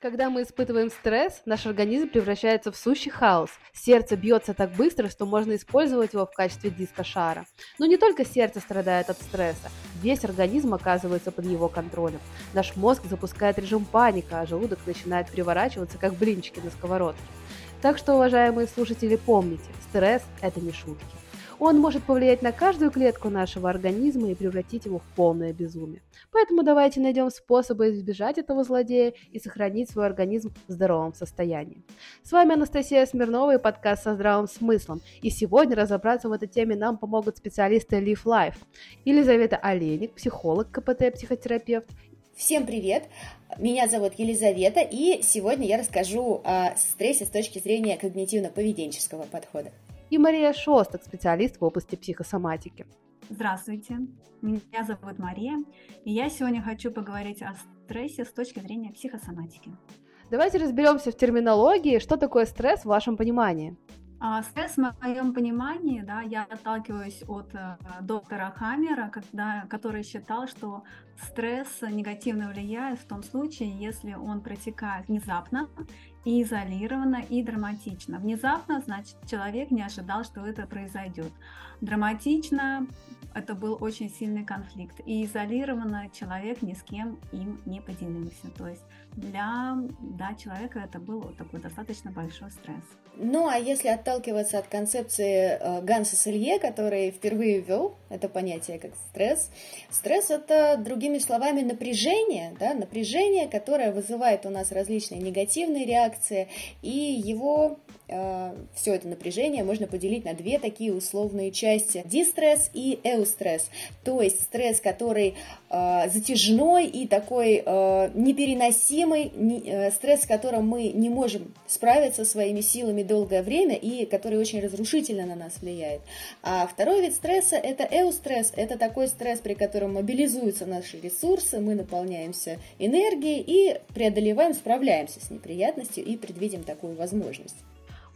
Когда мы испытываем стресс, наш организм превращается в сущий хаос. Сердце бьется так быстро, что можно использовать его в качестве диска шара. Но не только сердце страдает от стресса, весь организм оказывается под его контролем. Наш мозг запускает режим паника, а желудок начинает переворачиваться, как блинчики на сковородке. Так что, уважаемые слушатели, помните, стресс – это не шутки. Он может повлиять на каждую клетку нашего организма и превратить его в полное безумие. Поэтому давайте найдем способы избежать этого злодея и сохранить свой организм в здоровом состоянии. С вами Анастасия Смирнова и подкаст со здравым смыслом. И сегодня разобраться в этой теме нам помогут специалисты Live Life. Елизавета Олейник, психолог, КПТ, психотерапевт, Всем привет! Меня зовут Елизавета, и сегодня я расскажу о стрессе с точки зрения когнитивно-поведенческого подхода и Мария Шостак, специалист в области психосоматики. Здравствуйте, меня зовут Мария, и я сегодня хочу поговорить о стрессе с точки зрения психосоматики. Давайте разберемся в терминологии, что такое стресс в вашем понимании. А стресс, в моем понимании, да, я отталкиваюсь от э, доктора Хаммера, когда, который считал, что стресс негативно влияет в том случае, если он протекает внезапно и изолированно, и драматично. Внезапно, значит, человек не ожидал, что это произойдет. Драматично это был очень сильный конфликт. И изолированно человек ни с кем им не поделился. То есть для да, человека это был такой достаточно большой стресс. Ну, а если отталкиваться от концепции э, Ганса Селье, который впервые ввел это понятие как стресс, стресс это, другими словами, напряжение, да, напряжение, которое вызывает у нас различные негативные реакции, и его э, все это напряжение можно поделить на две такие условные части: дистресс и эустресс, то есть стресс, который э, затяжной и такой э, непереносимый, не, э, стресс, с которым мы не можем справиться своими силами долгое время и который очень разрушительно на нас влияет. А второй вид стресса – это эустресс. Это такой стресс, при котором мобилизуются наши ресурсы, мы наполняемся энергией и преодолеваем, справляемся с неприятностью и предвидим такую возможность.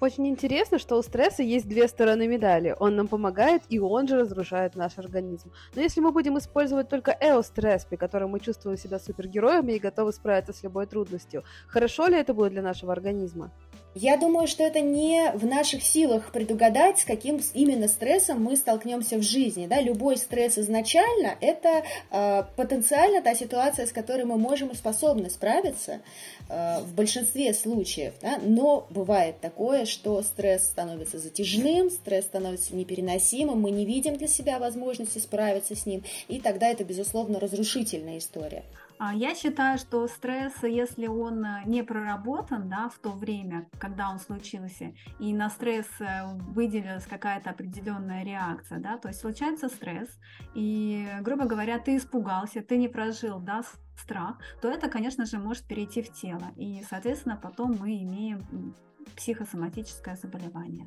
Очень интересно, что у стресса есть две стороны медали. Он нам помогает, и он же разрушает наш организм. Но если мы будем использовать только эостресс, при котором мы чувствуем себя супергероями и готовы справиться с любой трудностью, хорошо ли это будет для нашего организма? Я думаю, что это не в наших силах предугадать, с каким именно стрессом мы столкнемся в жизни. Да? Любой стресс изначально – это э, потенциально та ситуация, с которой мы можем и способны справиться э, в большинстве случаев. Да? Но бывает такое, что стресс становится затяжным, стресс становится непереносимым, мы не видим для себя возможности справиться с ним, и тогда это, безусловно, разрушительная история. А я считаю, что стресс, если он э, не проработан да, в то время, когда он случился, и на стресс э, выделилась какая-то определенная реакция, да, то есть случается стресс, и, грубо говоря, ты испугался, ты не прожил да, страх, то это, конечно же, может перейти в тело, и, соответственно, потом мы имеем психосоматическое заболевание.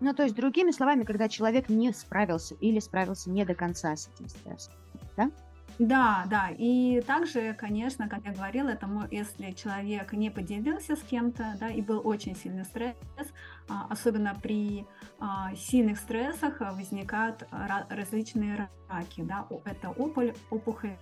Ну, то есть, другими словами, когда человек не справился или справился не до конца с этим стрессом, да? Да, да. И также, конечно, как я говорила, это если человек не поделился с кем-то, да, и был очень сильный стресс, а, особенно при а, сильных стрессах возникают различные раки, да, это опухоль, опухоли,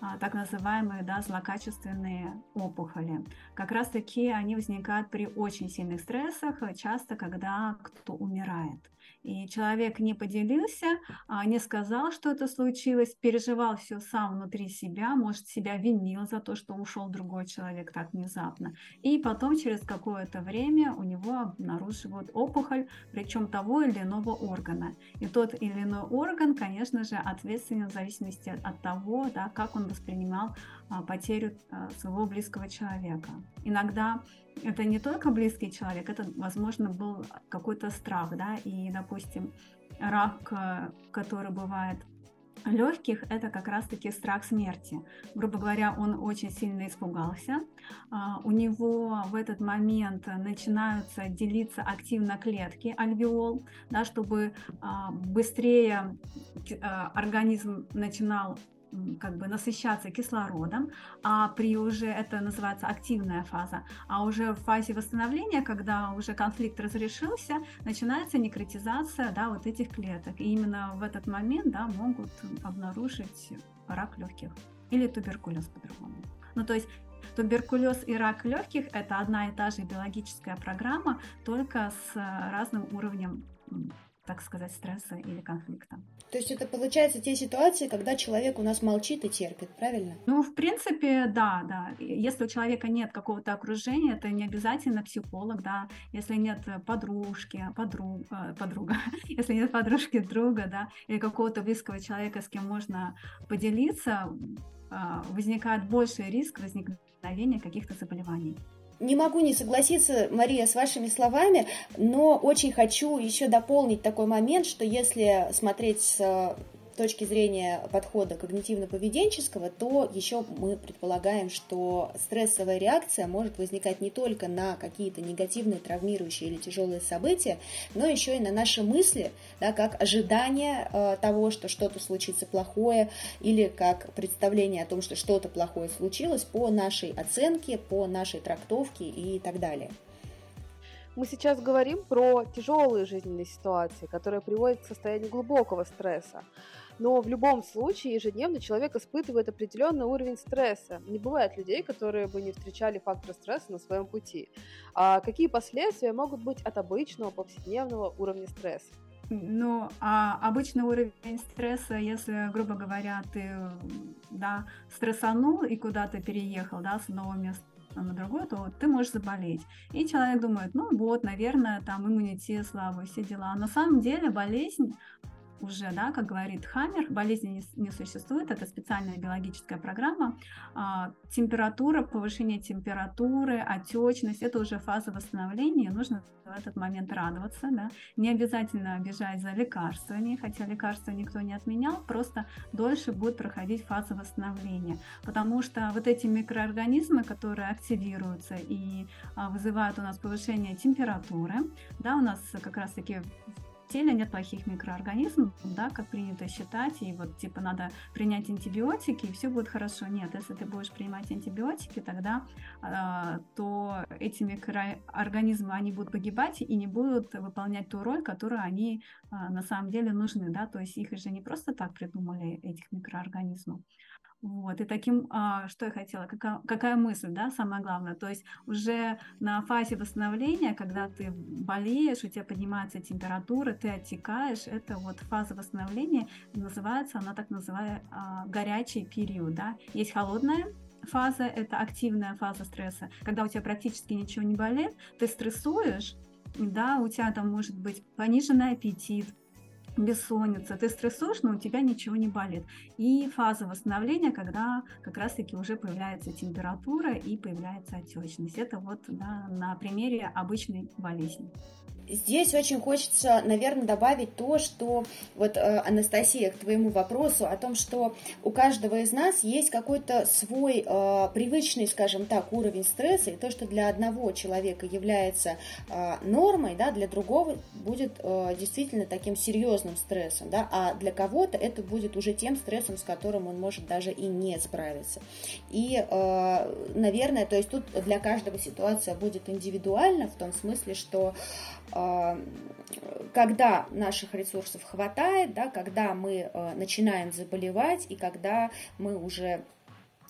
а, так называемые да, злокачественные опухоли. Как раз таки они возникают при очень сильных стрессах, часто когда кто умирает и человек не поделился, а, не сказал, что это случилось, переживал все сам внутри себя, может, себя винил за то, что ушел другой человек так внезапно. И потом через какое-то время у него обнаруживают опухоль, причем того или иного органа. И тот или иной орган, конечно же, ответственен в зависимости от того, да, как он воспринимал потерю а, своего близкого человека. Иногда это не только близкий человек, это, возможно, был какой-то страх, да, и, допустим, рак, э, который бывает легких, это как раз-таки страх смерти. Грубо говоря, он очень сильно испугался. А, у него в этот момент начинаются делиться активно клетки альвеол, да, чтобы быстрее э, организм начинал как бы насыщаться кислородом, а при уже, это называется активная фаза, а уже в фазе восстановления, когда уже конфликт разрешился, начинается некротизация, да, вот этих клеток. И именно в этот момент, да, могут обнаружить рак легких или туберкулез по-другому. Ну, то есть Туберкулез и рак легких – это одна и та же биологическая программа, только с разным уровнем так сказать, стресса или конфликта. То есть это получается те ситуации, когда человек у нас молчит и терпит, правильно? Ну, в принципе, да, да. Если у человека нет какого-то окружения, это не обязательно психолог, да. Если нет подружки, подруг, э, подруга, если нет подружки, друга, да, или какого-то близкого человека, с кем можно поделиться, а, возникает больший риск возникновения каких-то заболеваний. Не могу не согласиться, Мария, с вашими словами, но очень хочу еще дополнить такой момент, что если смотреть с точки зрения подхода когнитивно-поведенческого, то еще мы предполагаем, что стрессовая реакция может возникать не только на какие-то негативные, травмирующие или тяжелые события, но еще и на наши мысли, да, как ожидание э, того, что что-то случится плохое, или как представление о том, что что-то плохое случилось по нашей оценке, по нашей трактовке и так далее. Мы сейчас говорим про тяжелые жизненные ситуации, которые приводят к состоянию глубокого стресса. Но в любом случае ежедневно человек испытывает определенный уровень стресса. Не бывает людей, которые бы не встречали фактор стресса на своем пути. А какие последствия могут быть от обычного повседневного уровня стресса? Ну, а обычный уровень стресса, если, грубо говоря, ты да, стрессанул и куда-то переехал да, с одного места на другое, то ты можешь заболеть. И человек думает, ну вот, наверное, там иммунитет слабый, все дела. На самом деле болезнь уже, да, как говорит Хаммер, болезни не, существует, это специальная биологическая программа. А, температура, повышение температуры, отечность, это уже фаза восстановления, нужно в этот момент радоваться, да. Не обязательно бежать за лекарствами, хотя лекарства никто не отменял, просто дольше будет проходить фаза восстановления, потому что вот эти микроорганизмы, которые активируются и а, вызывают у нас повышение температуры, да, у нас как раз-таки теле нет плохих микроорганизмов, да, как принято считать, и вот типа надо принять антибиотики, и все будет хорошо. Нет, если ты будешь принимать антибиотики, тогда э, то эти микроорганизмы, они будут погибать и не будут выполнять ту роль, которую они э, на самом деле нужны, да, то есть их же не просто так придумали, этих микроорганизмов. Вот, и таким, а, что я хотела, какая, какая мысль, да, самое главное, то есть уже на фазе восстановления, когда ты болеешь, у тебя поднимается температура, ты оттекаешь, это вот фаза восстановления, называется она так называемая а, горячий период, да, есть холодная фаза, это активная фаза стресса, когда у тебя практически ничего не болит, ты стрессуешь, да, у тебя там может быть пониженный аппетит, бессонница, ты стрессуешь, но у тебя ничего не болит. И фаза восстановления, когда как раз-таки уже появляется температура и появляется отечность. Это вот да, на примере обычной болезни. Здесь очень хочется, наверное, добавить то, что вот, э, Анастасия, к твоему вопросу о том, что у каждого из нас есть какой-то свой э, привычный, скажем так, уровень стресса, и то, что для одного человека является э, нормой, да, для другого будет э, действительно таким серьезным стрессом, да, а для кого-то это будет уже тем стрессом, с которым он может даже и не справиться. И, э, наверное, то есть тут для каждого ситуация будет индивидуальна в том смысле, что когда наших ресурсов хватает, да, когда мы а, начинаем заболевать и когда мы уже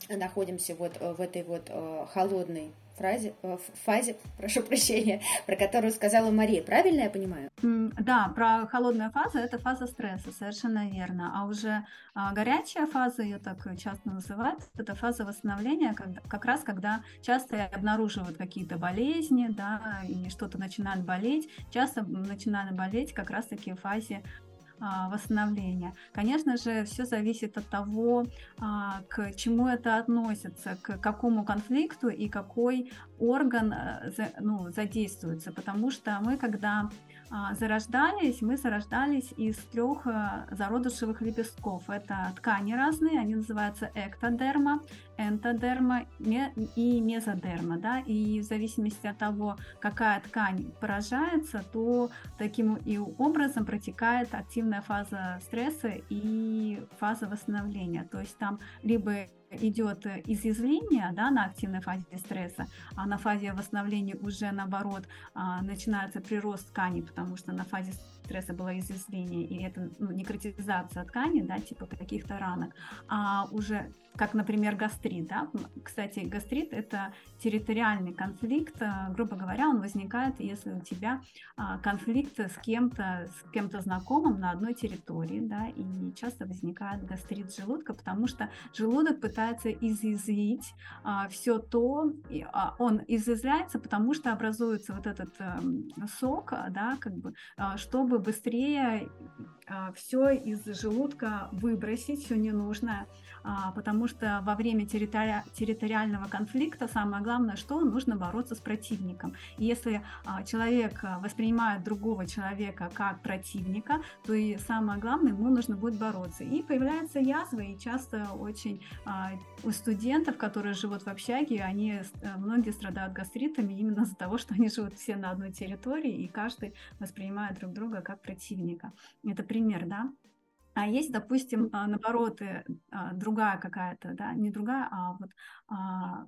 находимся вот э, в этой вот э, холодной фразе, э, фазе, прошу прощения, про которую сказала Мария. Правильно я понимаю? Да, про холодную фазу это фаза стресса, совершенно верно. А уже а, горячая фаза, ее так часто называют, это фаза восстановления, как раз когда часто обнаруживают какие-то болезни, да, и что-то начинает болеть. Часто начинают болеть как раз-таки в фазе восстановления. Конечно же, все зависит от того, а, к чему это относится, к какому конфликту и какой орган э, ну, задействуется. Потому что мы, когда а, зарождались, мы зарождались из трех зародышевых лепестков. Это ткани разные, они называются эктодерма, энтодерма и мезодерма. Да? И в зависимости от того, какая ткань поражается, то таким и образом протекает активная фаза стресса и фаза восстановления. То есть там либо идет изъязвление да, на активной фазе стресса, а на фазе восстановления уже наоборот а, начинается прирост тканей, потому что на фазе стресса было изъязвление, и это ну, некротизация ткани, да, типа каких-то ранок, а уже как, например, гастрит. Да? Кстати, гастрит – это территориальный конфликт, э, грубо говоря, он возникает, если у тебя а, конфликт с кем-то, с кем-то знакомым на одной территории, да, и часто возникает гастрит желудка, потому что желудок пытается изъязвить а, все то, и, а, он изъязвляется, потому что образуется вот этот а, сок, да, как бы, а, чтобы быстрее а, все из желудка выбросить, все ненужное. А, потому что во время территори- территориального конфликта самое главное, что нужно бороться с противником. И если а, человек воспринимает другого человека как противника, то и самое главное, ему нужно будет бороться. И появляются язвы, и часто очень у студентов, которые живут в общаге, они э, многие страдают гастритами именно из-за того, что они живут все на одной территории, и каждый воспринимает друг друга как противника. Это пример, да? А есть, допустим, а, наоборот, а, другая какая-то, да, не другая, а вот а,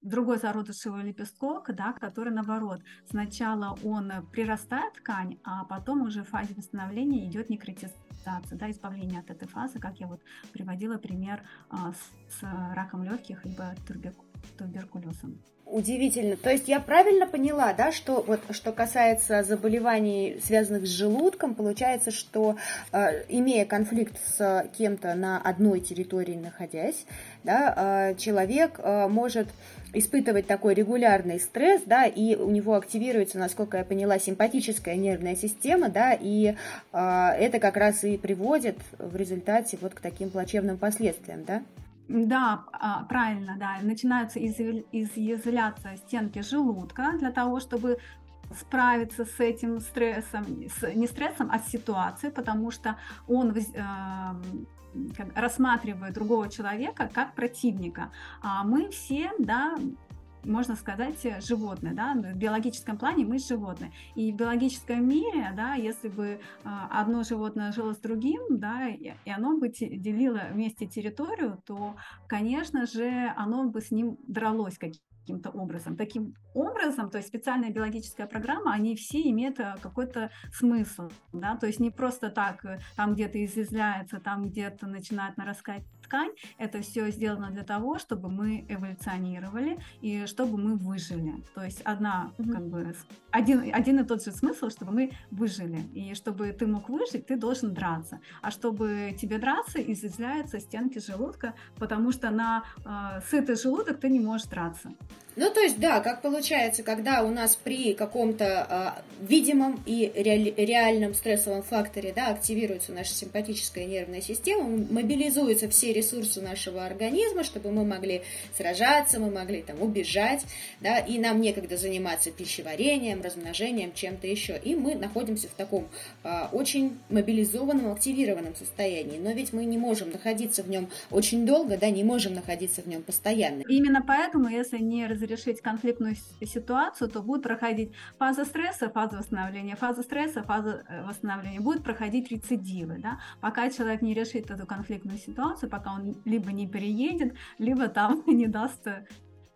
другой зародышевый лепесток, да, который наоборот, сначала он прирастает ткань, а потом уже в фазе восстановления идет некротизация, да, избавление от этой фазы, как я вот приводила пример а, с, с раком легких либо туберкулезом. Удивительно. То есть я правильно поняла, да, что вот что касается заболеваний, связанных с желудком, получается, что э, имея конфликт с кем-то на одной территории находясь, да, э, человек э, может испытывать такой регулярный стресс, да, и у него активируется, насколько я поняла, симпатическая нервная система, да, и э, это как раз и приводит в результате вот к таким плачевным последствиям, да? Да, а, правильно, да. Начинаются изъязвляться стенки желудка для того, чтобы справиться с этим стрессом, с, не стрессом, а с ситуацией, потому что он э, рассматривает другого человека как противника. А мы все, да, можно сказать, э, животные, да, в биологическом плане мы животные. И в биологическом мире, да, если бы а, одно животное жило с другим, да, и оно бы делило вместе территорию, то, конечно же, оно бы с ним дралось каким-то образом. Таким образом, то есть специальная биологическая программа, они все имеют э, какой-то смысл, да, то есть не просто так, э, там где-то изъязвляется, там где-то начинает нарастать ткань, это все сделано для того, чтобы мы эволюционировали и чтобы мы выжили. То есть одна, mm-hmm. как бы, один, один и тот же смысл, чтобы мы выжили. И чтобы ты мог выжить, ты должен драться. А чтобы тебе драться, изъязвляются стенки желудка, потому что на э, сытый желудок ты не можешь драться. Ну, то есть, да, как получается, когда у нас при каком-то э, видимом и реаль, реальном стрессовом факторе, да, активируется наша симпатическая нервная система, мобилизуются все ресурсы нашего организма, чтобы мы могли сражаться, мы могли там убежать, да, и нам некогда заниматься пищеварением, размножением, чем-то еще, и мы находимся в таком э, очень мобилизованном, активированном состоянии, но ведь мы не можем находиться в нем очень долго, да, не можем находиться в нем постоянно. Именно поэтому, если не разрешить разрешить конфликтную ситуацию, то будет проходить фаза стресса, фаза восстановления, фаза стресса, фаза э, восстановления. Будут проходить рецидивы, да, пока человек не решит эту конфликтную ситуацию, пока он либо не переедет, либо там не даст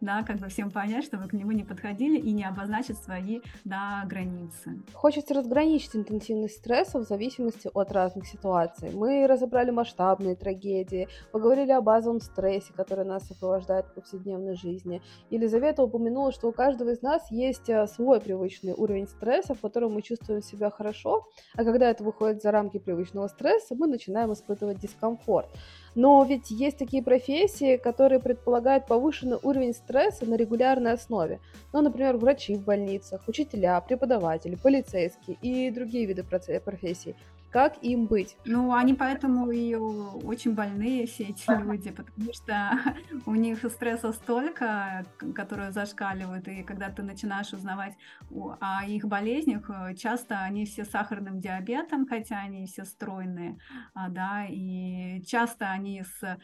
да, как бы всем понять, чтобы к нему не подходили и не обозначить свои, да, границы. Хочется разграничить интенсивность стресса в зависимости от разных ситуаций. Мы разобрали масштабные трагедии, поговорили о базовом стрессе, который нас сопровождает в повседневной жизни. Елизавета упомянула, что у каждого из нас есть э, свой привычный уровень стресса, в котором мы чувствуем себя хорошо, а когда это выходит за рамки привычного стресса, мы начинаем испытывать дискомфорт. Но ведь есть такие профессии, которые предполагают повышенный уровень стресса на регулярной основе. Ну, например, врачи в больницах, учителя, преподаватели, полицейские и другие виды профессий. Как им быть? Ну, они поэтому и очень больные, все эти люди, потому что у них стресса столько, которые зашкаливают, и когда ты начинаешь узнавать о их болезнях, э, часто они все с сахарным диабетом, хотя они все стройные, а, да, и часто они с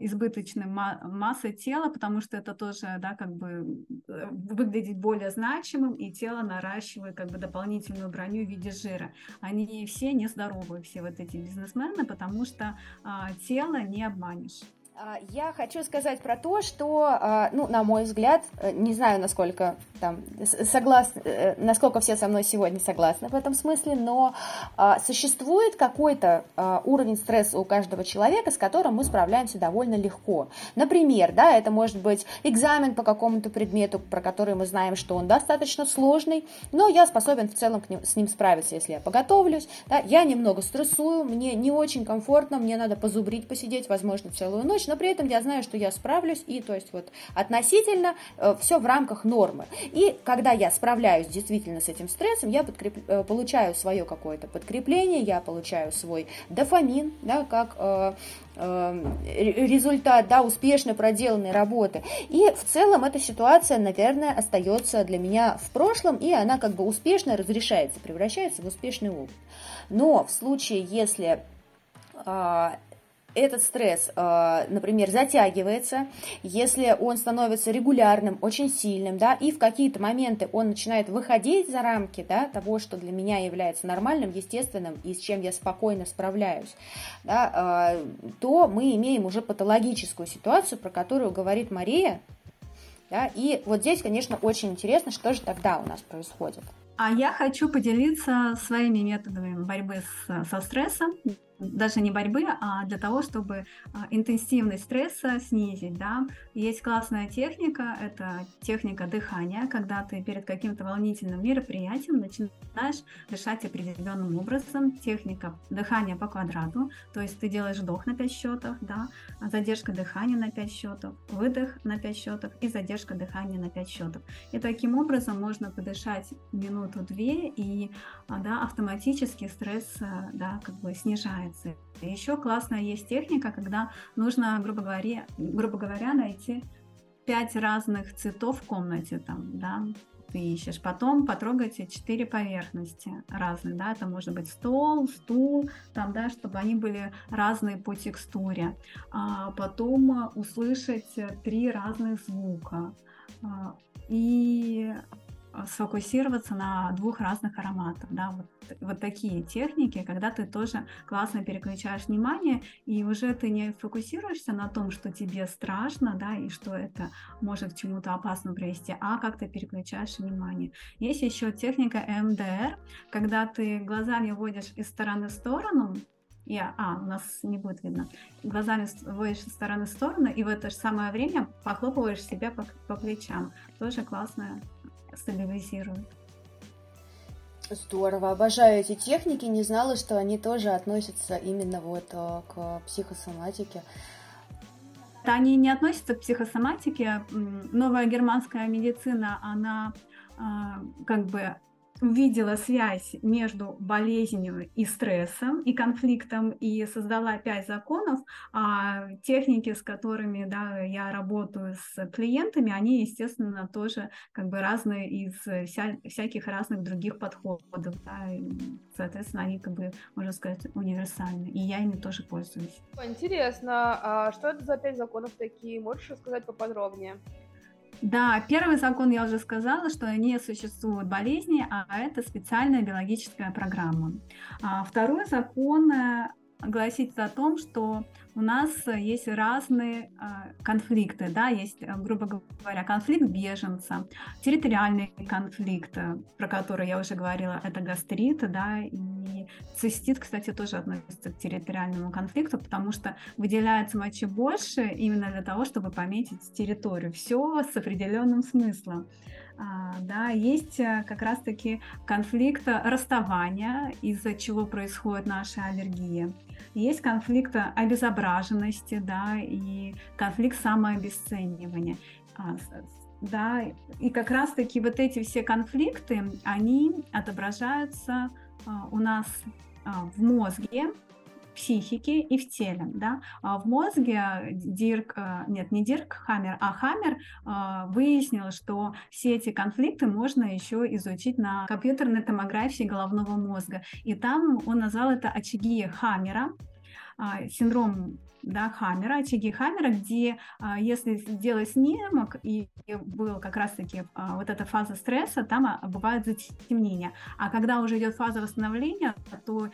избыточной массой тела, потому что это тоже, да, как бы э, выглядит более значимым, и тело наращивает как бы дополнительную броню в виде жира. Они все нездоровые, все вот эти бизнесмены, потому что а, тело не обманешь. А, я хочу сказать про то, что, а, ну, на мой взгляд, э, не знаю, насколько там согласны, э, насколько все со мной сегодня согласны в этом смысле, но а, существует какой-то уровень стресса у каждого человека, с которым мы справляемся довольно легко. Например, да, это может быть экзамен по какому-то предмету, про который мы знаем, что он достаточно сложный, но я способен в целом с ним справиться, если я поготовлюсь. Да, я немного стрессую, мне не очень комфортно, мне надо позубрить, посидеть, возможно, целую ночь, но при этом я знаю, что я справлюсь, и то есть вот относительно э, все в рамках нормы. И когда я справляюсь действительно с этим стрессом, я подкреп... э, получаю свое какое-то подкрепление, я получаю свой дофамин, да, как э, э результат да, успешно проделанной работы. И в целом эта ситуация, наверное, остается для меня в прошлом, и она как бы успешно разрешается, превращается в успешный опыт. Но в случае, если а, этот стресс, э, например, затягивается, если он становится регулярным, очень сильным, да, и в какие-то моменты он начинает выходить за рамки, да, того, что для меня является нормальным, естественным и с чем я спокойно справляюсь, да, э, то мы имеем уже патологическую ситуацию, про которую говорит Мария, да, и вот здесь, конечно, очень интересно, что же тогда у нас происходит. А я хочу поделиться своими методами борьбы со стрессом даже не борьбы, а для того, чтобы а, интенсивность стресса снизить. Да? Есть классная техника, это техника дыхания, когда ты перед каким-то волнительным мероприятием начинаешь дышать определенным образом. Техника дыхания по квадрату, то есть ты делаешь вдох на 5 счетов, да, задержка дыхания на 5 счетов, выдох на 5 счетов и задержка дыхания на 5 счетов. И таким образом можно подышать минуту-две, и а, да, автоматически стресс да, как бы снижается меняется. Еще классная есть техника, когда нужно, грубо говоря, грубо говоря найти пять разных цветов в комнате, там, да, ты ищешь. Потом потрогайте четыре поверхности разные, да, это может быть стол, стул, там, да, чтобы они были разные по текстуре. А потом услышать три разных звука. А, и сфокусироваться на двух разных ароматах, да, вот, вот такие техники, когда ты тоже классно переключаешь внимание, и уже ты не фокусируешься на том, что тебе страшно, да, и что это может к чему-то опасному привести, а как ты переключаешь внимание. Есть еще техника МДР, когда ты глазами водишь из стороны в сторону, я, а, у нас не будет видно, глазами водишь из стороны в сторону, и в это же самое время похлопываешь себя по, по плечам. Тоже классная стабилизирует. Здорово, обожаю эти техники, не знала, что они тоже относятся именно вот э, к психосоматике. Они не относятся к психосоматике. Новая германская медицина, она а, как бы увидела связь между болезнью и стрессом, и конфликтом, и создала пять законов, а техники, с которыми да, я работаю с клиентами, они, естественно, тоже как бы разные из вся, всяких разных других подходов. Да, соответственно, они, как бы, можно сказать, универсальны, и я ими тоже пользуюсь. Интересно, а что это за пять законов такие? Можешь рассказать поподробнее? Да, первый закон я уже сказала, что не существуют болезни, а это специальная биологическая программа. А второй закон э, гласится о том, что у нас есть разные а, конфликты, да, есть, э, грубо говоря, конфликт беженца, территориальный конфликт, э, про который я уже говорила, это гастрит, да, и цистит, кстати, тоже относится к территориальному конфликту, потому что выделяется мочи больше именно для того, чтобы пометить территорию. Все с определенным смыслом. А, да, есть э, как раз-таки конфликт расставания, из-за чего происходит наша аллергия. Есть конфликт обезображенности, да, и конфликт самообесценивания. А, да, и как раз-таки вот эти все конфликты, они отображаются а, у нас в мозге, психике и в теле. Да? А в мозге Дирк, э, нет, не Дирк Хаммер, а Хаммер э, выяснил, что все эти конфликты можно еще изучить на компьютерной томографии головного мозга. И там он назвал это очаги Хаммера, а, синдром да, Хаммера, очаги Хаммера, где, а, если сделать снимок, и был как раз-таки а, вот эта фаза стресса, там а, бывает затемнение. А когда уже идет фаза восстановления, то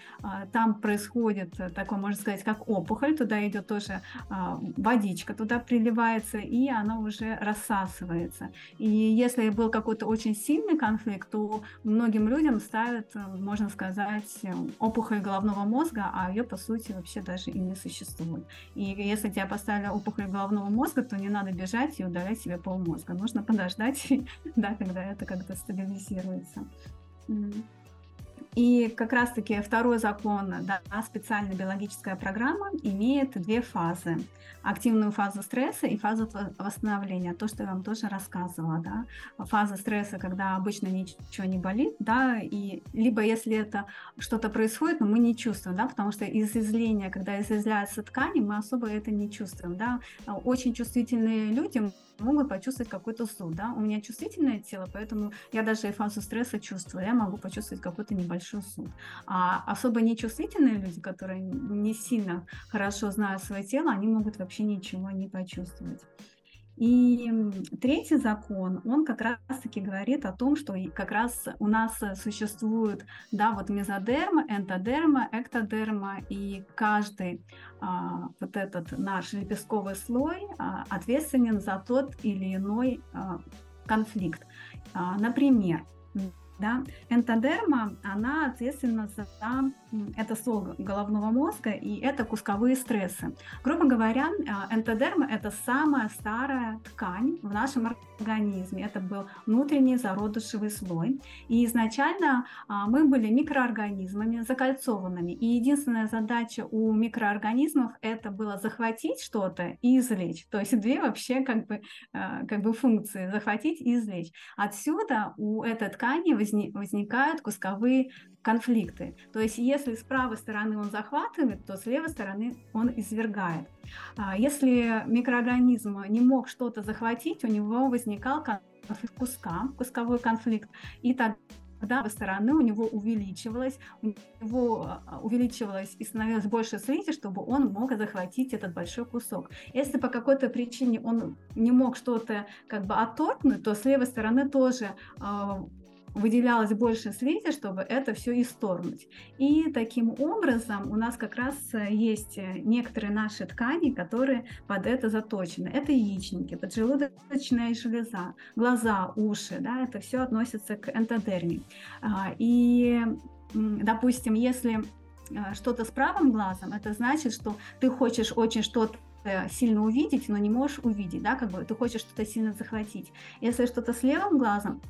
там происходит такое, можно сказать, как опухоль, туда идет тоже водичка, туда приливается, и она уже рассасывается. И если был какой-то очень сильный конфликт, то многим людям ставят, можно сказать, опухоль головного мозга, а ее, по сути, вообще даже и не существует. И если тебя поставили опухоль головного мозга, то не надо бежать и удалять себе полмозга. Нужно подождать, да, когда это как-то стабилизируется. И как раз-таки второй закон, да, специальная биологическая программа имеет две фазы. Активную фазу стресса и фазу восстановления. То, что я вам тоже рассказывала. Да. Фаза стресса, когда обычно ничего не болит, да, и либо если это что-то происходит, но мы не чувствуем, да, потому что из изления, когда изъявляются ткани, мы особо это не чувствуем. Да. Очень чувствительные люди могут почувствовать какой-то зуд, да, у меня чувствительное тело, поэтому я даже и фазу стресса чувствую, я могу почувствовать какой-то небольшой зуд. А особо нечувствительные люди, которые не сильно хорошо знают свое тело, они могут вообще ничего не почувствовать. И третий закон, он как раз-таки говорит о том, что как раз у нас существует, да, вот мезодерма, энтодерма, эктодерма, и каждый а, вот этот наш лепестковый слой а, ответственен за тот или иной а, конфликт. А, например, да? Энтодерма, она ответственна за это слой головного мозга и это кусковые стрессы. Грубо говоря, а, энтодерма – это самая старая ткань в нашем организме. Это был внутренний зародышевый слой. И изначально а, мы были микроорганизмами, закольцованными. И единственная задача у микроорганизмов – это было захватить что-то и извлечь. То есть две вообще как бы, а, как бы функции – захватить и извлечь. Отсюда у этой ткани возникают кусковые конфликты. То есть если с правой стороны он захватывает, то с левой стороны он извергает. А если микроорганизм не мог что-то захватить, у него возникал конфликт куска, кусковой конфликт, и тогда тогда стороны у него увеличивалось, у него а, увеличивалось и становилось больше слизи, чтобы он мог захватить этот большой кусок. Если по какой-то причине он не мог что-то как бы отторгнуть, то с левой стороны тоже а, выделялось больше слизи, чтобы это все исторгнуть. И таким образом у нас как раз э, есть э, некоторые наши ткани, которые под это заточены. Это яичники, поджелудочная железа, глаза, уши, да, это все относится к энтодерме. А, и, допустим, если э, что-то с правым глазом, это значит, что ты хочешь очень что-то сильно увидеть, но не можешь увидеть, да, как бы ты хочешь что-то сильно захватить. Если что-то с левым глазом,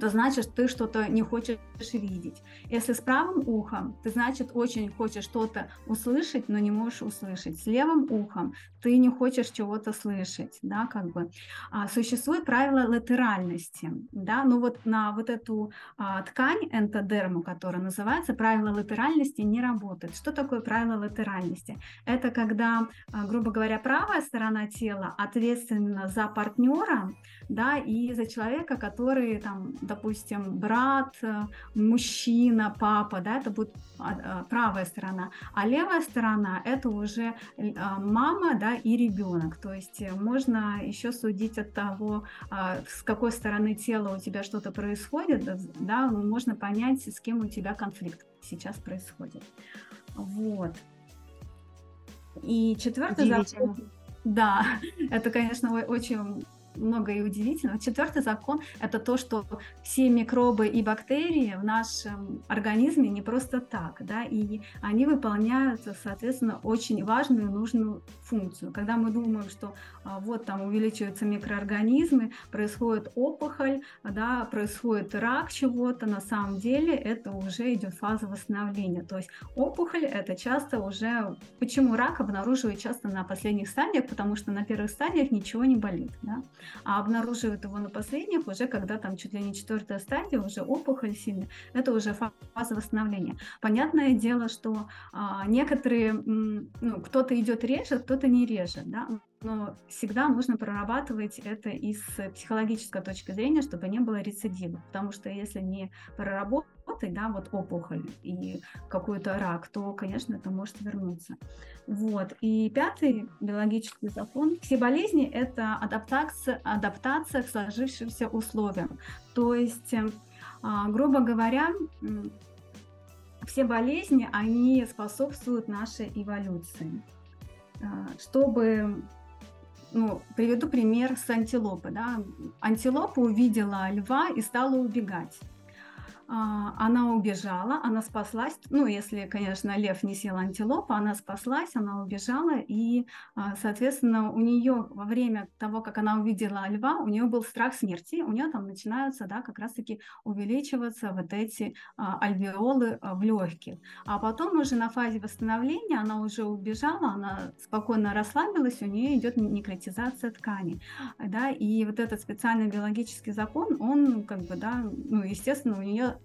то значит, ты что-то не хочешь видеть. Если с правым ухом, ты, значит, очень хочешь что-то услышать, но не можешь услышать. С левым ухом ты не хочешь чего-то слышать, да, как бы. А, существует правило латеральности, да, но вот на вот эту а, ткань энтодерму, которая называется, правило латеральности не работает. Что такое правило латеральности? Это когда, а, грубо говоря, правая сторона тела ответственна за партнера, да, и за человека, который там допустим, брат, э, мужчина, папа, да, это будет а, а, правая сторона, а левая сторона это уже э, мама, да, и ребенок. То есть э, можно еще судить от того, а, с какой стороны тела у тебя что-то происходит, да, можно понять, с кем у тебя конфликт сейчас происходит. Вот. И четвертый закон. Да, это, конечно, очень много и удивительного. Четвертый закон – это то, что все микробы и бактерии в нашем организме не просто так, да, и они выполняют, соответственно, очень важную и нужную функцию. Когда мы думаем, что а, вот там увеличиваются микроорганизмы, происходит опухоль, да, происходит рак чего-то, на самом деле это уже идет фаза восстановления. То есть опухоль – это часто уже… Почему рак обнаруживают часто на последних стадиях? Потому что на первых стадиях ничего не болит. Да? А обнаруживают его на последних уже, когда там чуть ли не четвертая стадия, уже опухоль сильная, это уже фаза восстановления. Понятное дело, что а, некоторые, ну, кто-то идет реже, кто-то не реже, да, но всегда нужно прорабатывать это из психологической точки зрения, чтобы не было рецидива, потому что если не проработать, работать, да, вот опухоль и какой-то рак, то, конечно, это может вернуться. Вот. И пятый биологический закон. Все болезни – это адаптация, адаптация к сложившимся условиям. То есть, а, грубо говоря, все болезни, они способствуют нашей эволюции. А, чтобы ну, приведу пример с антилопы. Да. Антилопа увидела льва и стала убегать. А, она убежала, она спаслась, ну, если, конечно, лев не съел антилопу, она спаслась, она убежала, и, а, соответственно, у нее во время того, как она увидела льва, у нее был страх смерти, у нее там начинаются, да, как раз-таки увеличиваться вот эти а, альвеолы в легких. А потом уже на фазе восстановления она уже убежала, она спокойно расслабилась, у нее идет некротизация ткани, да, и вот этот специальный биологический закон, он как бы, да, ну, естественно, у нее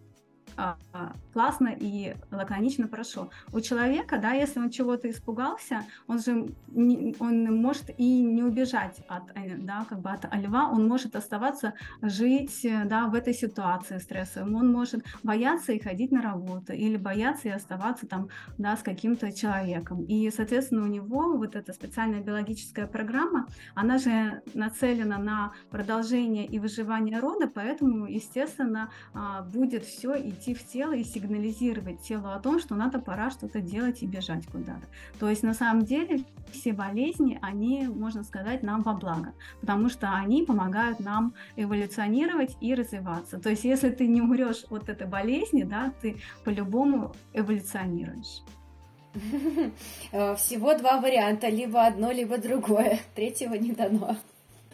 классно и лаконично прошел. У человека, да, если он чего-то испугался, он же не, он может и не убежать от, э, да, как бы от льва, он может оставаться жить, да, в этой ситуации стрессовой. Он может бояться и ходить на работу, или бояться и оставаться там, да, с каким-то человеком. И, соответственно, у него вот эта специальная биологическая программа, она же нацелена на продолжение и выживание рода, поэтому, естественно, а, будет все идти идти в тело и сигнализировать телу о том, что надо пора что-то делать и бежать куда-то. То есть на самом деле все болезни, они, можно сказать, нам во благо, потому что они помогают нам эволюционировать и развиваться. То есть если ты не умрешь от этой болезни, да, ты по-любому эволюционируешь. Всего два варианта, либо одно, либо другое. Третьего не дано.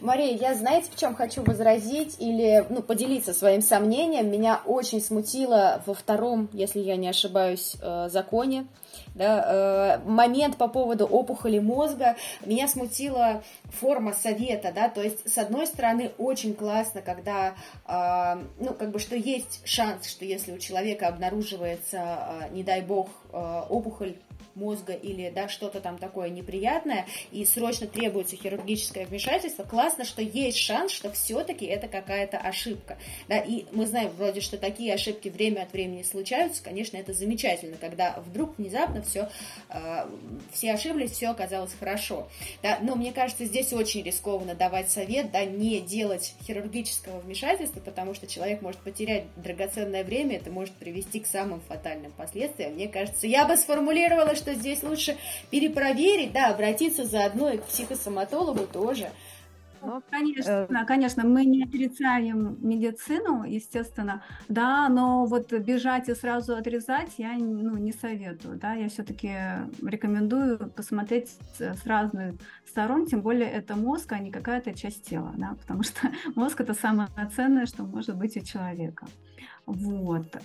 Мария, я знаете, в чем хочу возразить или ну, поделиться своим сомнением? Меня очень смутило во втором, если я не ошибаюсь, э, законе, да, э, момент по поводу опухоли мозга. Меня смутила форма совета, да, то есть, с одной стороны, очень классно, когда, э, ну, как бы, что есть шанс, что если у человека обнаруживается, не дай бог, опухоль мозга или да, что-то там такое неприятное, и срочно требуется хирургическое вмешательство, классно, что есть шанс, что все-таки это какая-то ошибка. Да, и мы знаем вроде, что такие ошибки время от времени случаются, конечно, это замечательно, когда вдруг внезапно все, э, все ошиблись, все оказалось хорошо. Да, но мне кажется, здесь очень рискованно давать совет, да, не делать хирургического вмешательства, потому что человек может потерять драгоценное время, это может привести к самым фатальным последствиям. Мне кажется, я бы сформулировала, что здесь лучше перепроверить, да, обратиться заодно и к психосоматологу тоже. Ну, конечно, э, конечно, мы не отрицаем медицину, естественно, да, но вот бежать и сразу отрезать я ну, не советую, да, я все-таки рекомендую посмотреть с разных сторон, тем более это мозг, а не какая-то часть тела, да, потому что мозг это самое ценное, что может быть у человека. Вот.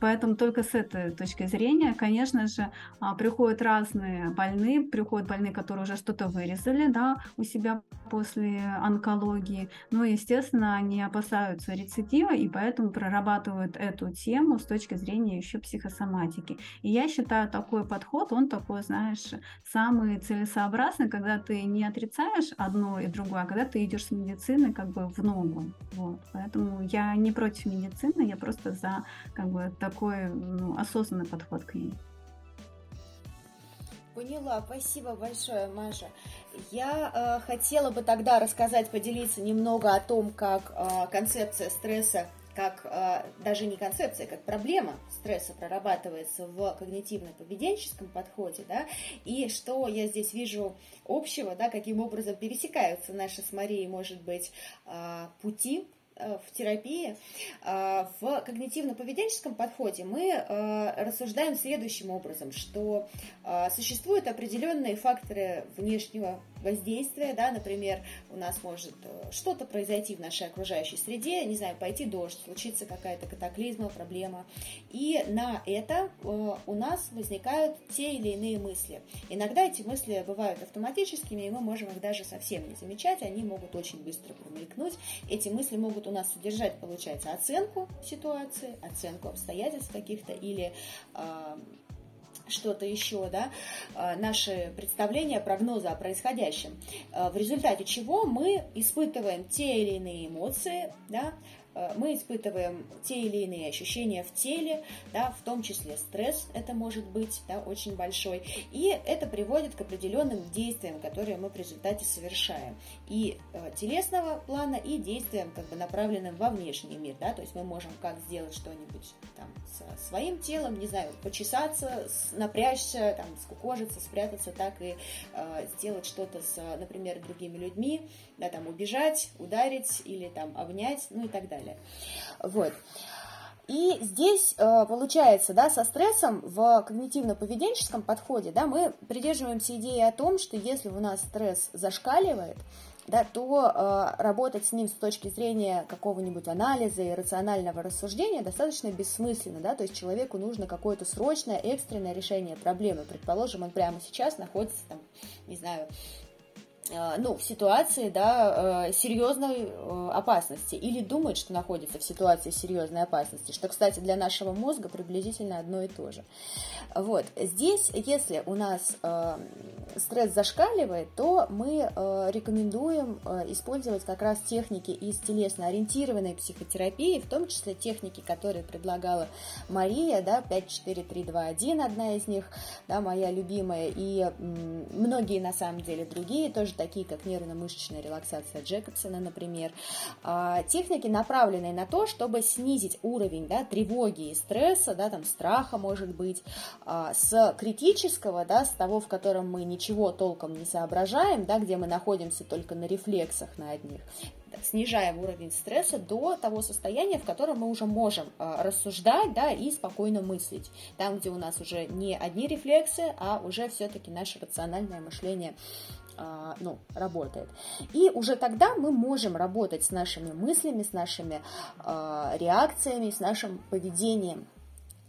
Поэтому только с этой точки зрения, конечно же, а, приходят разные больные, приходят больные, которые уже что-то вырезали да, у себя после онкологии. Но, естественно, они опасаются рецидива и поэтому прорабатывают эту тему с точки зрения еще психосоматики. И я считаю, такой подход, он такой, знаешь, самый целесообразный, когда ты не отрицаешь одно и другое, а когда ты идешь с медицины как бы в ногу. Вот. Поэтому я не против медицины, я просто за как бы такой ну, осознанный подход к ней. Поняла, спасибо большое, Маша. Я э, хотела бы тогда рассказать, поделиться немного о том, как э, концепция стресса, как э, даже не концепция, как проблема стресса прорабатывается в когнитивно-поведенческом подходе, да, и что я здесь вижу общего, да, каким образом пересекаются наши с Марией, может быть, э, пути в терапии, э, в когнитивно-поведенческом подходе мы э, рассуждаем следующим образом, что существуют определенные факторы внешнего воздействия, да, например, у нас может что-то произойти в нашей окружающей среде, не знаю, пойти дождь, случится какая-то катаклизма, проблема, и на это у нас возникают те или иные мысли. Иногда эти мысли бывают автоматическими, и мы можем их даже совсем не замечать, они могут очень быстро промелькнуть, эти мысли могут у нас содержать, получается, оценку ситуации, оценку обстоятельств каких-то или э, что-то еще, да, э, наши представления, прогнозы о происходящем, э, в результате чего мы испытываем те или иные эмоции, да, мы испытываем те или иные ощущения в теле, да, в том числе стресс это может быть да, очень большой, и это приводит к определенным действиям, которые мы в результате совершаем, и э, телесного плана, и действиям, как бы направленным во внешний мир, да, то есть мы можем как сделать что-нибудь там со своим телом, не знаю, почесаться, напрячься, там, скукожиться, спрятаться, так и э, сделать что-то с, например, другими людьми, да, там, убежать, ударить или там обнять, ну и так далее. Вот. И здесь э, получается, да, со стрессом в когнитивно-поведенческом подходе, да, мы придерживаемся идеи о том, что если у нас стресс зашкаливает, да, то э, работать с ним с точки зрения какого-нибудь анализа и рационального рассуждения достаточно бессмысленно, да, то есть человеку нужно какое-то срочное, экстренное решение проблемы. Предположим, он прямо сейчас находится там, не знаю, ну, в ситуации, да, э, серьезной э, опасности или думает, что находится в ситуации серьезной опасности, что, кстати, для нашего мозга приблизительно одно и то же. Вот, здесь, если у нас стресс зашкаливает, то мы рекомендуем использовать как раз техники из телесно-ориентированной психотерапии, в том числе техники, которые предлагала Мария, да, 5, 4, 3, 2, 1, одна из них, да, моя любимая, и многие, на самом деле, другие тоже такие как нервно-мышечная релаксация Джекобсона, например. А, техники, направленные на то, чтобы снизить уровень да, тревоги и стресса, да, там, страха, может быть, а, с критического, да, с того, в котором мы ничего толком не соображаем, да, где мы находимся только на рефлексах на одних, снижаем уровень стресса до того состояния, в котором мы уже можем э, рассуждать да, и спокойно мыслить. Там, где у нас уже не одни рефлексы, а уже все-таки наше рациональное мышление ну, работает. И уже тогда мы можем работать с нашими мыслями, с нашими э, реакциями, с нашим поведением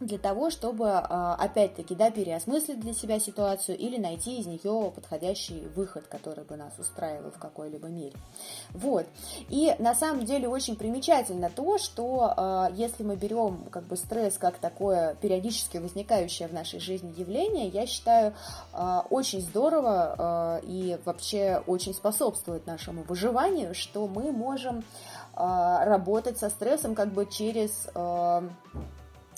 для того, чтобы, а, опять-таки, да, переосмыслить для себя ситуацию или найти из нее подходящий выход, который бы нас устраивал в какой-либо мере. Вот. И на самом деле очень примечательно то, что а, если мы берем как бы стресс как такое периодически возникающее в нашей жизни явление, я считаю а, очень здорово и вообще очень способствует нашему выживанию, что мы можем работать со стрессом как бы через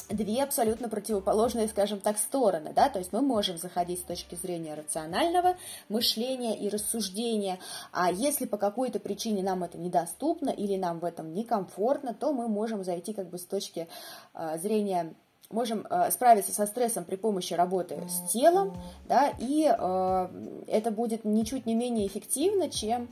две абсолютно противоположные, скажем так, стороны, да, то есть мы можем заходить с точки зрения рационального мышления и рассуждения, а если по какой-то причине нам это недоступно или нам в этом некомфортно, то мы можем зайти как бы с точки э, зрения можем э, справиться со стрессом при помощи работы с телом, да, и э, это будет ничуть не менее эффективно, чем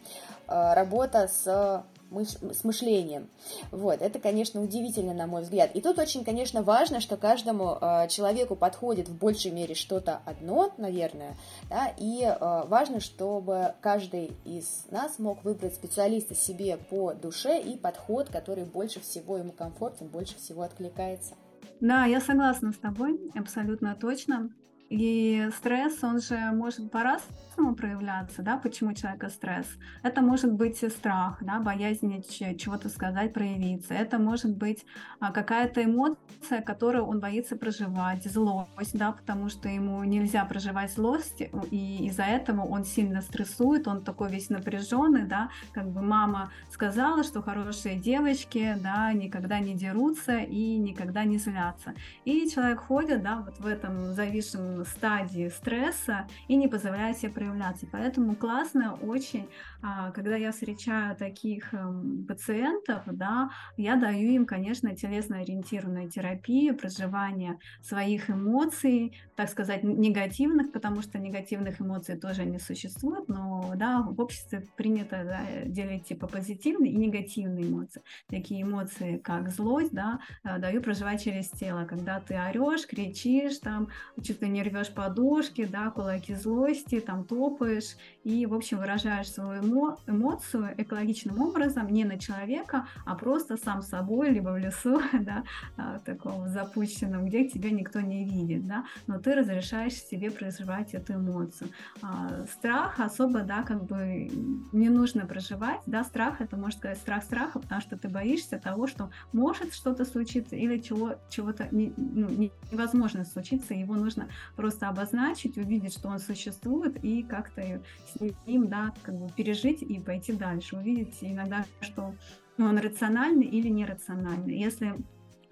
э, работа с с мышлением. Вот, это, конечно, удивительно, на мой взгляд. И тут очень, конечно, важно, что каждому э, человеку подходит в большей мере что-то одно, наверное, да, и э, важно, чтобы каждый из нас мог выбрать специалиста себе по душе и подход, который больше всего ему комфортен, больше всего откликается. Да, я согласна с тобой, абсолютно точно. И стресс, он же может по-разному проявляться, да, почему человека стресс. Это может быть страх, да, боязнь чего-то сказать, проявиться. Это может быть а, какая-то эмоция, которую он боится проживать, злость, да, потому что ему нельзя проживать злость, и из-за этого он сильно стрессует, он такой весь напряженный, да, как бы мама сказала, что хорошие девочки, да, никогда не дерутся и никогда не злятся. И человек ходит, да, вот в этом зависшем стадии стресса и не позволяет себе проявляться. Поэтому классно очень, а, когда я встречаю таких эм, пациентов, да, я даю им, конечно, телесно-ориентированную терапию, проживание своих эмоций, так сказать, негативных, потому что негативных эмоций тоже не существует, но да, в обществе принято да, делить типа позитивные и негативные эмоции. Такие эмоции, как злость, да, э, даю проживать через тело, когда ты орешь, кричишь, там, ли не рвешь подушки, да, кулаки злости, там топаешь и, в общем, выражаешь свою эмо эмоцию экологичным образом, не на человека, а просто сам собой, либо в лесу, да, а, таком запущенном, где тебя никто не видит, да, но ты разрешаешь себе проживать эту эмоцию. А, страх особо, да, как бы не нужно проживать, да, страх, это можно сказать страх страха, потому что ты боишься того, что может что-то случиться или чего, чего-то не, ну, невозможно случиться, его нужно просто обозначить, увидеть, что он существует, и как-то с ним, да, как бы пережить и пойти дальше. Увидеть иногда, что он рациональный или нерациональный. Если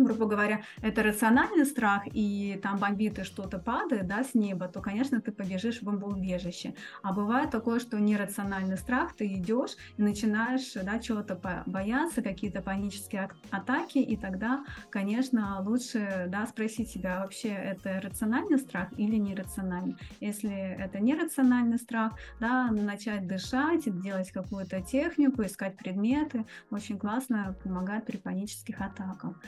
грубо говоря, это рациональный страх, и там бомбит и что-то падает, да, с неба, то, конечно, ты побежишь в бомбоубежище. А бывает такое, что нерациональный страх, ты идешь и начинаешь, да, чего-то бояться, какие-то панические атаки, и тогда, конечно, лучше, да, спросить себя, вообще это рациональный страх или нерациональный. Если это нерациональный страх, да, начать дышать, делать какую-то технику, искать предметы, очень классно помогает при панических атаках.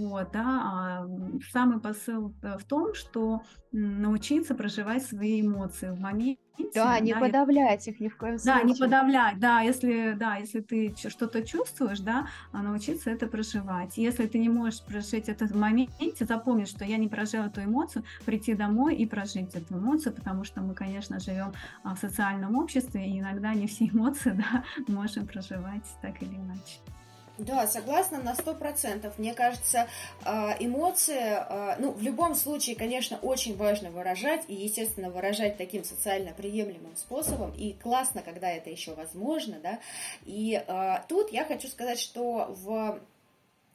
Вот, да, а самый посыл э, в том, что научиться проживать свои эмоции в моменте. Да, не да, подавлять их ни в коем случае. Да, не подавлять, да, если, да, если ты что-то чувствуешь, да, а научиться это проживать. Если ты не можешь прожить это в моменте, запомни, что я не прожила эту эмоцию, прийти домой и прожить эту эмоцию, потому что мы, конечно, живем а, в социальном обществе, и иногда не все эмоции, да, можем проживать так или иначе. Да, согласна на сто процентов. Мне кажется, а, эмоции, а, ну, в любом случае, конечно, очень важно выражать, и, естественно, выражать таким социально приемлемым способом, и классно, когда это еще возможно, да, и а, тут я хочу сказать, что в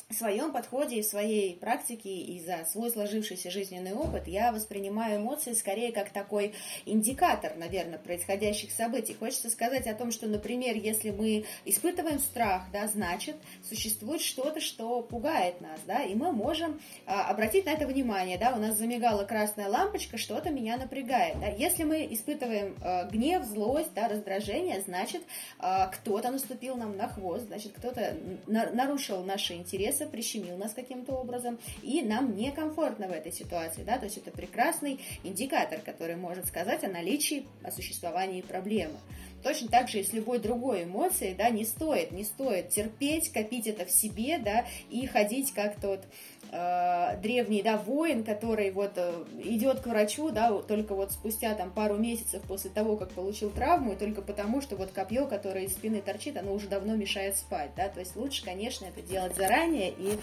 в своем подходе в своей практике и за свой сложившийся жизненный опыт я воспринимаю эмоции скорее как такой индикатор, наверное, происходящих событий. Хочется сказать о том, что, например, если мы испытываем страх, да, значит, существует что-то, что пугает нас, да, и мы можем а, обратить на это внимание, да, у нас замигала красная лампочка, что-то меня напрягает, да. Если мы испытываем а, гнев, злость, да, раздражение, значит, а, кто-то наступил нам на хвост, значит, кто-то на нарушил наши интересы, интереса, прищемил нас каким-то образом, и нам некомфортно в этой ситуации, да, то есть это прекрасный индикатор, который может сказать о наличии, о существовании проблемы. Точно так же и с любой другой эмоцией, да, не стоит, не стоит терпеть, копить это в себе, да, и ходить как тот э, древний, да, воин, который вот э, идет к врачу, да, только вот спустя там пару месяцев после того, как получил травму, и только потому, что вот копье, которое из спины торчит, оно уже давно мешает спать, да, то есть лучше, конечно, это делать заранее и,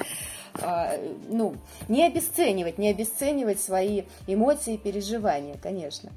э, ну, не обесценивать, не обесценивать свои эмоции и переживания, конечно.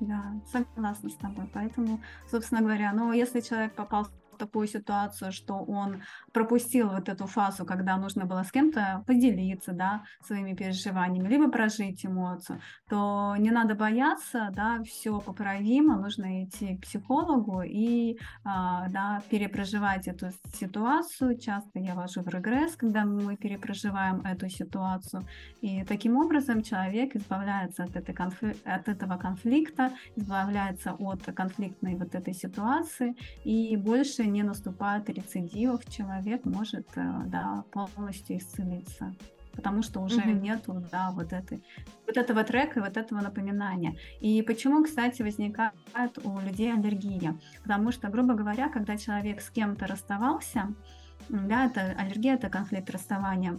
Да, согласна с тобой, поэтому, собственно говоря, ну, если человек попал такую ситуацию, что он пропустил вот эту фазу, когда нужно было с кем-то поделиться, да, своими переживаниями, либо прожить эмоцию, то не надо бояться, да, все поправимо, нужно идти к психологу и, а, да, перепроживать эту ситуацию. Часто я вожу в регресс, когда мы перепроживаем эту ситуацию, и таким образом человек избавляется от, этой конфли... от этого конфликта, избавляется от конфликтной вот этой ситуации и больше не наступает рецидивов, человек может э, да, полностью исцелиться потому что уже mm-hmm. нету, да, вот этой, вот этого трека и вот этого напоминания. И почему, кстати, возникает у людей аллергия? Потому что, грубо говоря, когда человек с кем-то расставался, да, это аллергия, это конфликт расставания,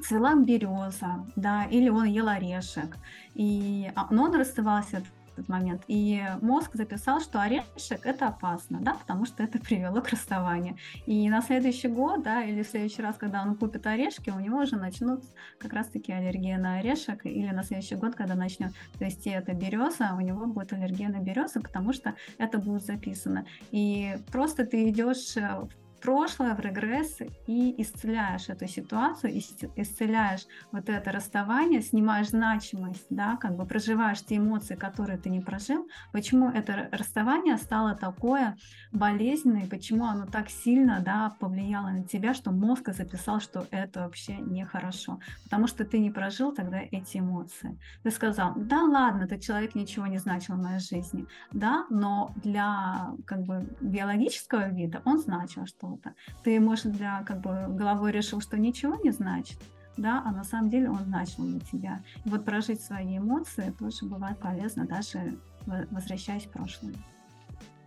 цвела береза, да, или он ел орешек, и, а, но он расставался этот момент. И мозг записал, что орешек это опасно, да, потому что это привело к расставанию. И на следующий год, да, или в следующий раз, когда он купит орешки, у него уже начнут как раз-таки аллергия на орешек, или на следующий год, когда начнет расти эта береза, у него будет аллергия на березы, потому что это будет записано. И просто ты идешь в прошлое, в регресс и исцеляешь эту ситуацию, исцеляешь вот это расставание, снимаешь значимость, да, как бы проживаешь те эмоции, которые ты не прожил. Почему это расставание стало такое болезненное, почему оно так сильно, да, повлияло на тебя, что мозг записал, что это вообще нехорошо. Потому что ты не прожил тогда эти эмоции. Ты сказал, да ладно, этот человек ничего не значил в моей жизни, да, но для как бы биологического вида он значил, что что-то. Ты, может, для как бы головой решил, что ничего не значит, да, а на самом деле он начал для тебя. И вот прожить свои эмоции тоже бывает полезно, даже возвращаясь в прошлое.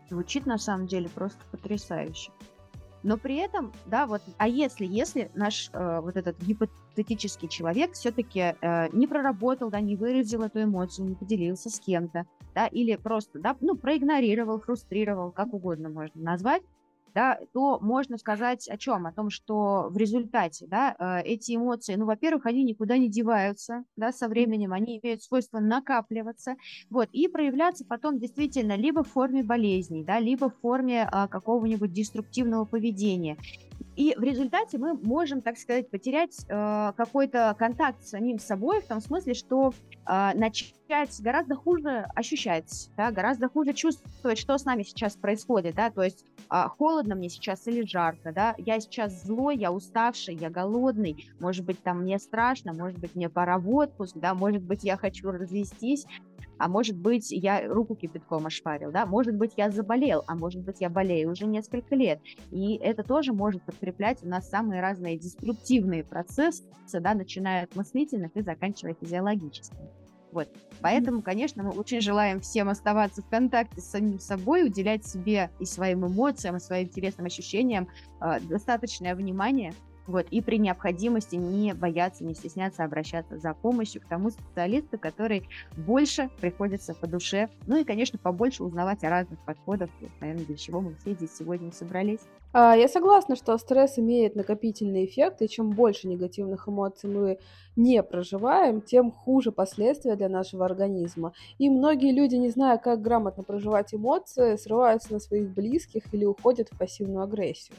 Звучит на самом деле просто потрясающе. Но при этом, да, вот, а если, если наш э, вот этот гипотетический человек все-таки э, не проработал, да, не выразил эту эмоцию, не поделился с кем-то, да, или просто, да, ну, проигнорировал, фрустрировал, как угодно можно назвать, да, то можно сказать о чем? О том, что в результате да, э, эти эмоции, ну, во-первых, они никуда не деваются, да, со временем они имеют свойство накапливаться, вот, и проявляться потом действительно либо в форме болезней, да, либо в форме а, какого-нибудь деструктивного поведения. И в результате мы можем, так сказать, потерять э, какой-то контакт с самим собой в том смысле, что э, начать гораздо хуже ощущать, да, гораздо хуже чувствовать, что с нами сейчас происходит, да, то есть э, холодно мне сейчас или жарко, да, я сейчас злой, я уставший, я голодный, может быть, там мне страшно, может быть, мне пора в отпуск, да, может быть, я хочу развестись, а может быть, я руку кипятком ошпарил, да, может быть, я заболел, а может быть, я болею уже несколько лет. И это тоже может подкреплять у нас самые разные деструктивные процессы, да, начиная от мыслительных и заканчивая физиологическими. Вот. Поэтому, конечно, мы очень желаем всем оставаться в контакте с самим собой, уделять себе и своим эмоциям, и своим интересным ощущениям э, достаточное внимание, вот, и при необходимости не бояться, не стесняться обращаться за помощью к тому специалисту, который больше приходится по душе. Ну и, конечно, побольше узнавать о разных подходах, наверное, для чего мы все здесь сегодня собрались. А, я согласна, что стресс имеет накопительный эффект, и чем больше негативных эмоций мы не проживаем, тем хуже последствия для нашего организма. И многие люди, не зная, как грамотно проживать эмоции, срываются на своих близких или уходят в пассивную агрессию.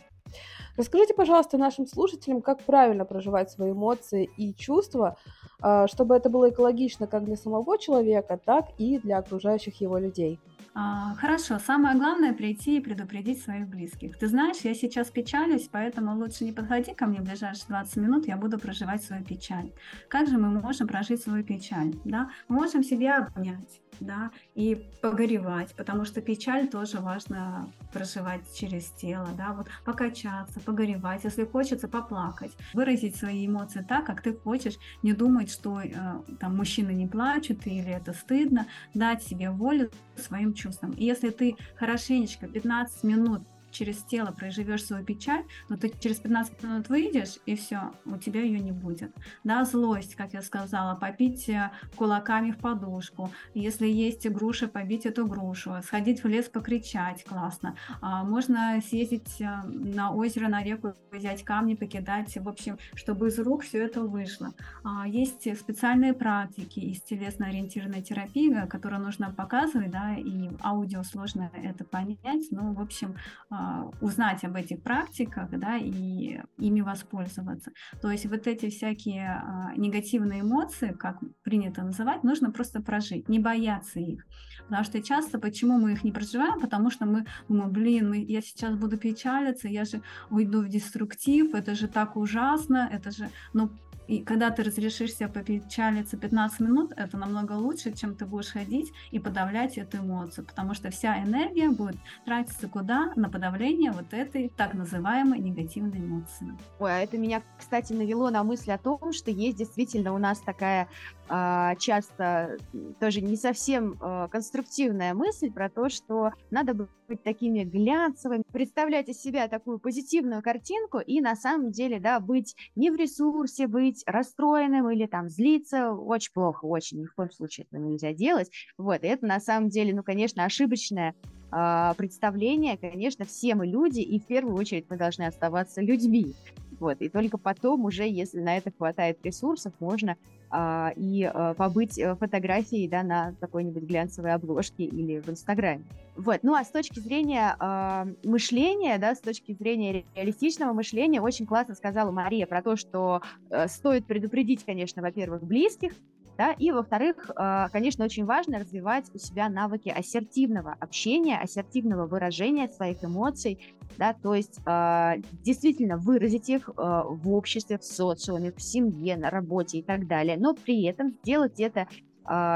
Расскажите, пожалуйста, нашим слушателям, как правильно проживать свои эмоции и чувства, а, чтобы это было экологично как для самого человека, так и для окружающих его людей. А, хорошо, самое главное прийти и предупредить своих близких. Ты знаешь, я сейчас печалюсь, поэтому лучше не подходи ко мне в ближайшие 20 минут, я буду проживать свою печаль. Как же мы можем прожить свою печаль? Да? Можем себя обнять, да, и погоревать, потому что печаль тоже важно проживать через тело, да, вот покачаться, погоревать, если хочется поплакать, выразить свои эмоции так, как ты хочешь, не думать, что э, там мужчины не плачут или это стыдно, дать себе волю своим чувствам. И если ты хорошенечко 15 минут через тело проживешь свою печаль, но ты через 15 минут выйдешь, и все, у тебя ее не будет. Да, злость, как я сказала, попить э, кулаками в подушку. Если есть груша, побить эту грушу. Сходить в лес, покричать, классно. А, можно съездить э, на озеро, на реку, взять камни, покидать, в общем, чтобы из рук все это вышло. А, есть специальные практики из телесно-ориентированной терапии, которые нужно показывать, да, и аудио сложно это понять, но, в общем, а, узнать об этих практиках, да, и ими воспользоваться. То есть вот эти всякие а, негативные эмоции, как принято называть, нужно просто прожить, не бояться их. Потому что часто почему мы их не проживаем, потому что мы думаем, блин, мы, я сейчас буду печалиться, я же уйду в деструктив, это же так ужасно, это же, ну и когда ты разрешишь себе попечалиться 15 минут, это намного лучше, чем ты будешь ходить и подавлять эту эмоцию, потому что вся энергия будет тратиться куда? На подавление вот этой так называемой негативной эмоции. Ой, а это меня, кстати, навело на мысль о том, что есть действительно у нас такая а, часто тоже не совсем а, конструктивная мысль про то, что надо быть такими глянцевыми, представлять из себя такую позитивную картинку и на самом деле, да, быть не в ресурсе, быть расстроенным или там злиться очень плохо, очень, ни в коем случае этого нельзя делать. Вот, и это на самом деле, ну, конечно, ошибочное э, представление, конечно, все мы люди, и в первую очередь мы должны оставаться людьми. Вот, и только потом уже, если на это хватает ресурсов, можно а, и а, побыть э, фотографией да, на какой-нибудь глянцевой обложке или в Инстаграме. Вот. Ну а с точки зрения а, мышления, да, с точки зрения реалистичного мышления, очень классно сказала Мария про то, что а, стоит предупредить, конечно, во-первых, близких, да, и, во-вторых, а, конечно, очень важно развивать у себя навыки ассертивного общения, ассертивного выражения своих эмоций, да, то есть а, действительно выразить их а, в обществе, в социуме, в семье, на работе и так далее, но при этом сделать это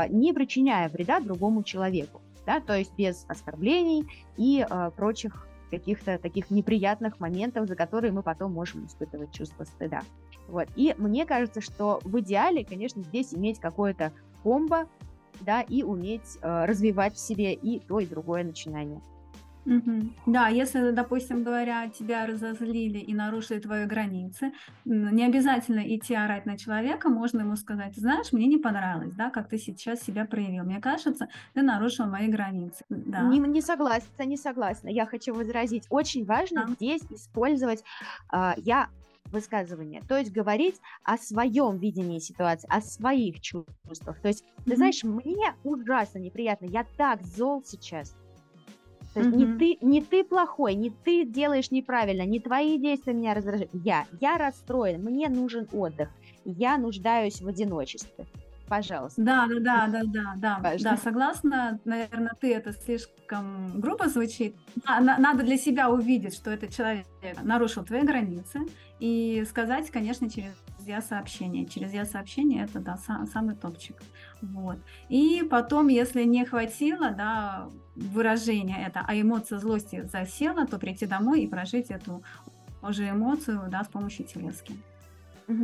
не причиняя вреда другому человеку, да, то есть без оскорблений и прочих каких-то таких неприятных моментов, за которые мы потом можем испытывать чувство стыда. Вот. И мне кажется, что в идеале, конечно, здесь иметь какое-то комбо, да, и уметь э, развивать в себе и то, и другое начинание. Угу. Да, если, допустим, говоря, тебя разозлили и нарушили твои границы, не обязательно идти орать на человека, можно ему сказать, знаешь, мне не понравилось, да, как ты сейчас себя проявил. Мне кажется, ты нарушил мои границы. Да. Не, не согласна, не согласна. Я хочу возразить. Очень важно да. здесь использовать, э, я высказывание, то есть говорить о своем видении ситуации, о своих чувствах. То есть, mm-hmm. ты знаешь, мне ужасно неприятно, я так зол сейчас, То есть не ты, не ты плохой, не ты делаешь неправильно, не твои действия меня раздражают. Я, я расстроен, мне нужен отдых, я нуждаюсь в одиночестве пожалуйста. Да, да, да, да, да, да, да, согласна. Наверное, ты это слишком грубо звучит. Надо для себя увидеть, что этот человек нарушил твои границы и сказать, конечно, через я сообщение. Через я сообщение это да, сам, самый топчик. Вот. И потом, если не хватило да, выражения это, а эмоция злости засела, то прийти домой и прожить эту уже эмоцию да, с помощью телески.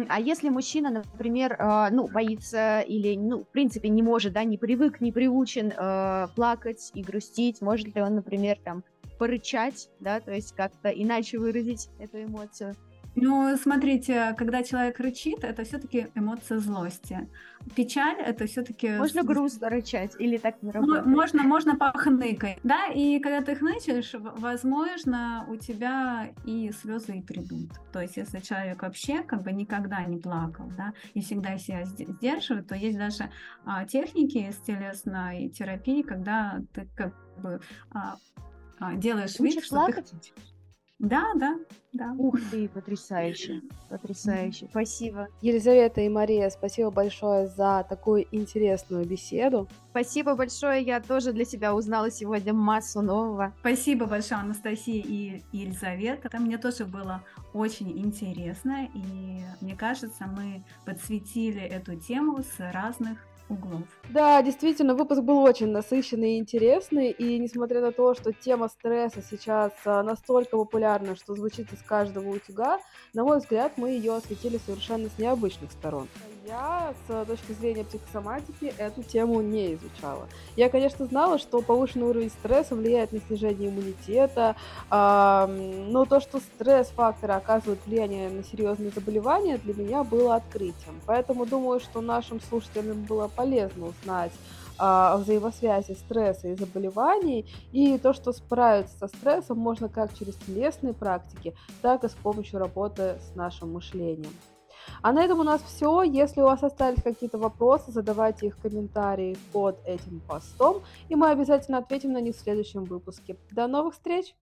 А если мужчина, например, э, ну, боится или, ну, в принципе, не может, да, не привык, не приучен э, плакать и грустить, может ли он, например, там, порычать, да, то есть как-то иначе выразить эту эмоцию? Ну, смотрите, когда человек рычит, это все-таки эмоция злости. Печаль это все-таки. Можно грустно рычать или так не работает? Можно, можно похныкать. Да, и когда ты хнычешь, возможно, у тебя и слезы и придут. То есть, если человек вообще как бы никогда не плакал, да, и всегда себя сдерживает, то есть даже а, техники из телесной терапии, когда ты как бы а, а, делаешь вид, что плакать? ты да, да, да. Ух ты, потрясающе, потрясающе. Спасибо. Елизавета и Мария, спасибо большое за такую интересную беседу. Спасибо большое, я тоже для себя узнала сегодня массу нового. Спасибо большое, Анастасия и Елизавета. Это мне тоже было очень интересно, и мне кажется, мы подсветили эту тему с разных углов. Да, действительно, выпуск был очень насыщенный и интересный, и несмотря на то, что тема стресса сейчас а, настолько популярна, что звучит из каждого утюга, на мой взгляд, мы ее осветили совершенно с необычных сторон. Я с точки зрения психосоматики эту тему не изучала. Я, конечно, знала, что повышенный уровень стресса влияет на снижение иммунитета, э, но то, что стресс-факторы оказывают влияние на серьезные заболевания, для меня было открытием. Поэтому думаю, что нашим слушателям было полезно узнать взаимосвязи стресса и заболеваний, и то, что справиться со стрессом можно как через телесные практики, так и с помощью работы с нашим мышлением. А на этом у нас все. Если у вас остались какие-то вопросы, задавайте их в комментарии под этим постом, и мы обязательно ответим на них в следующем выпуске. До новых встреч!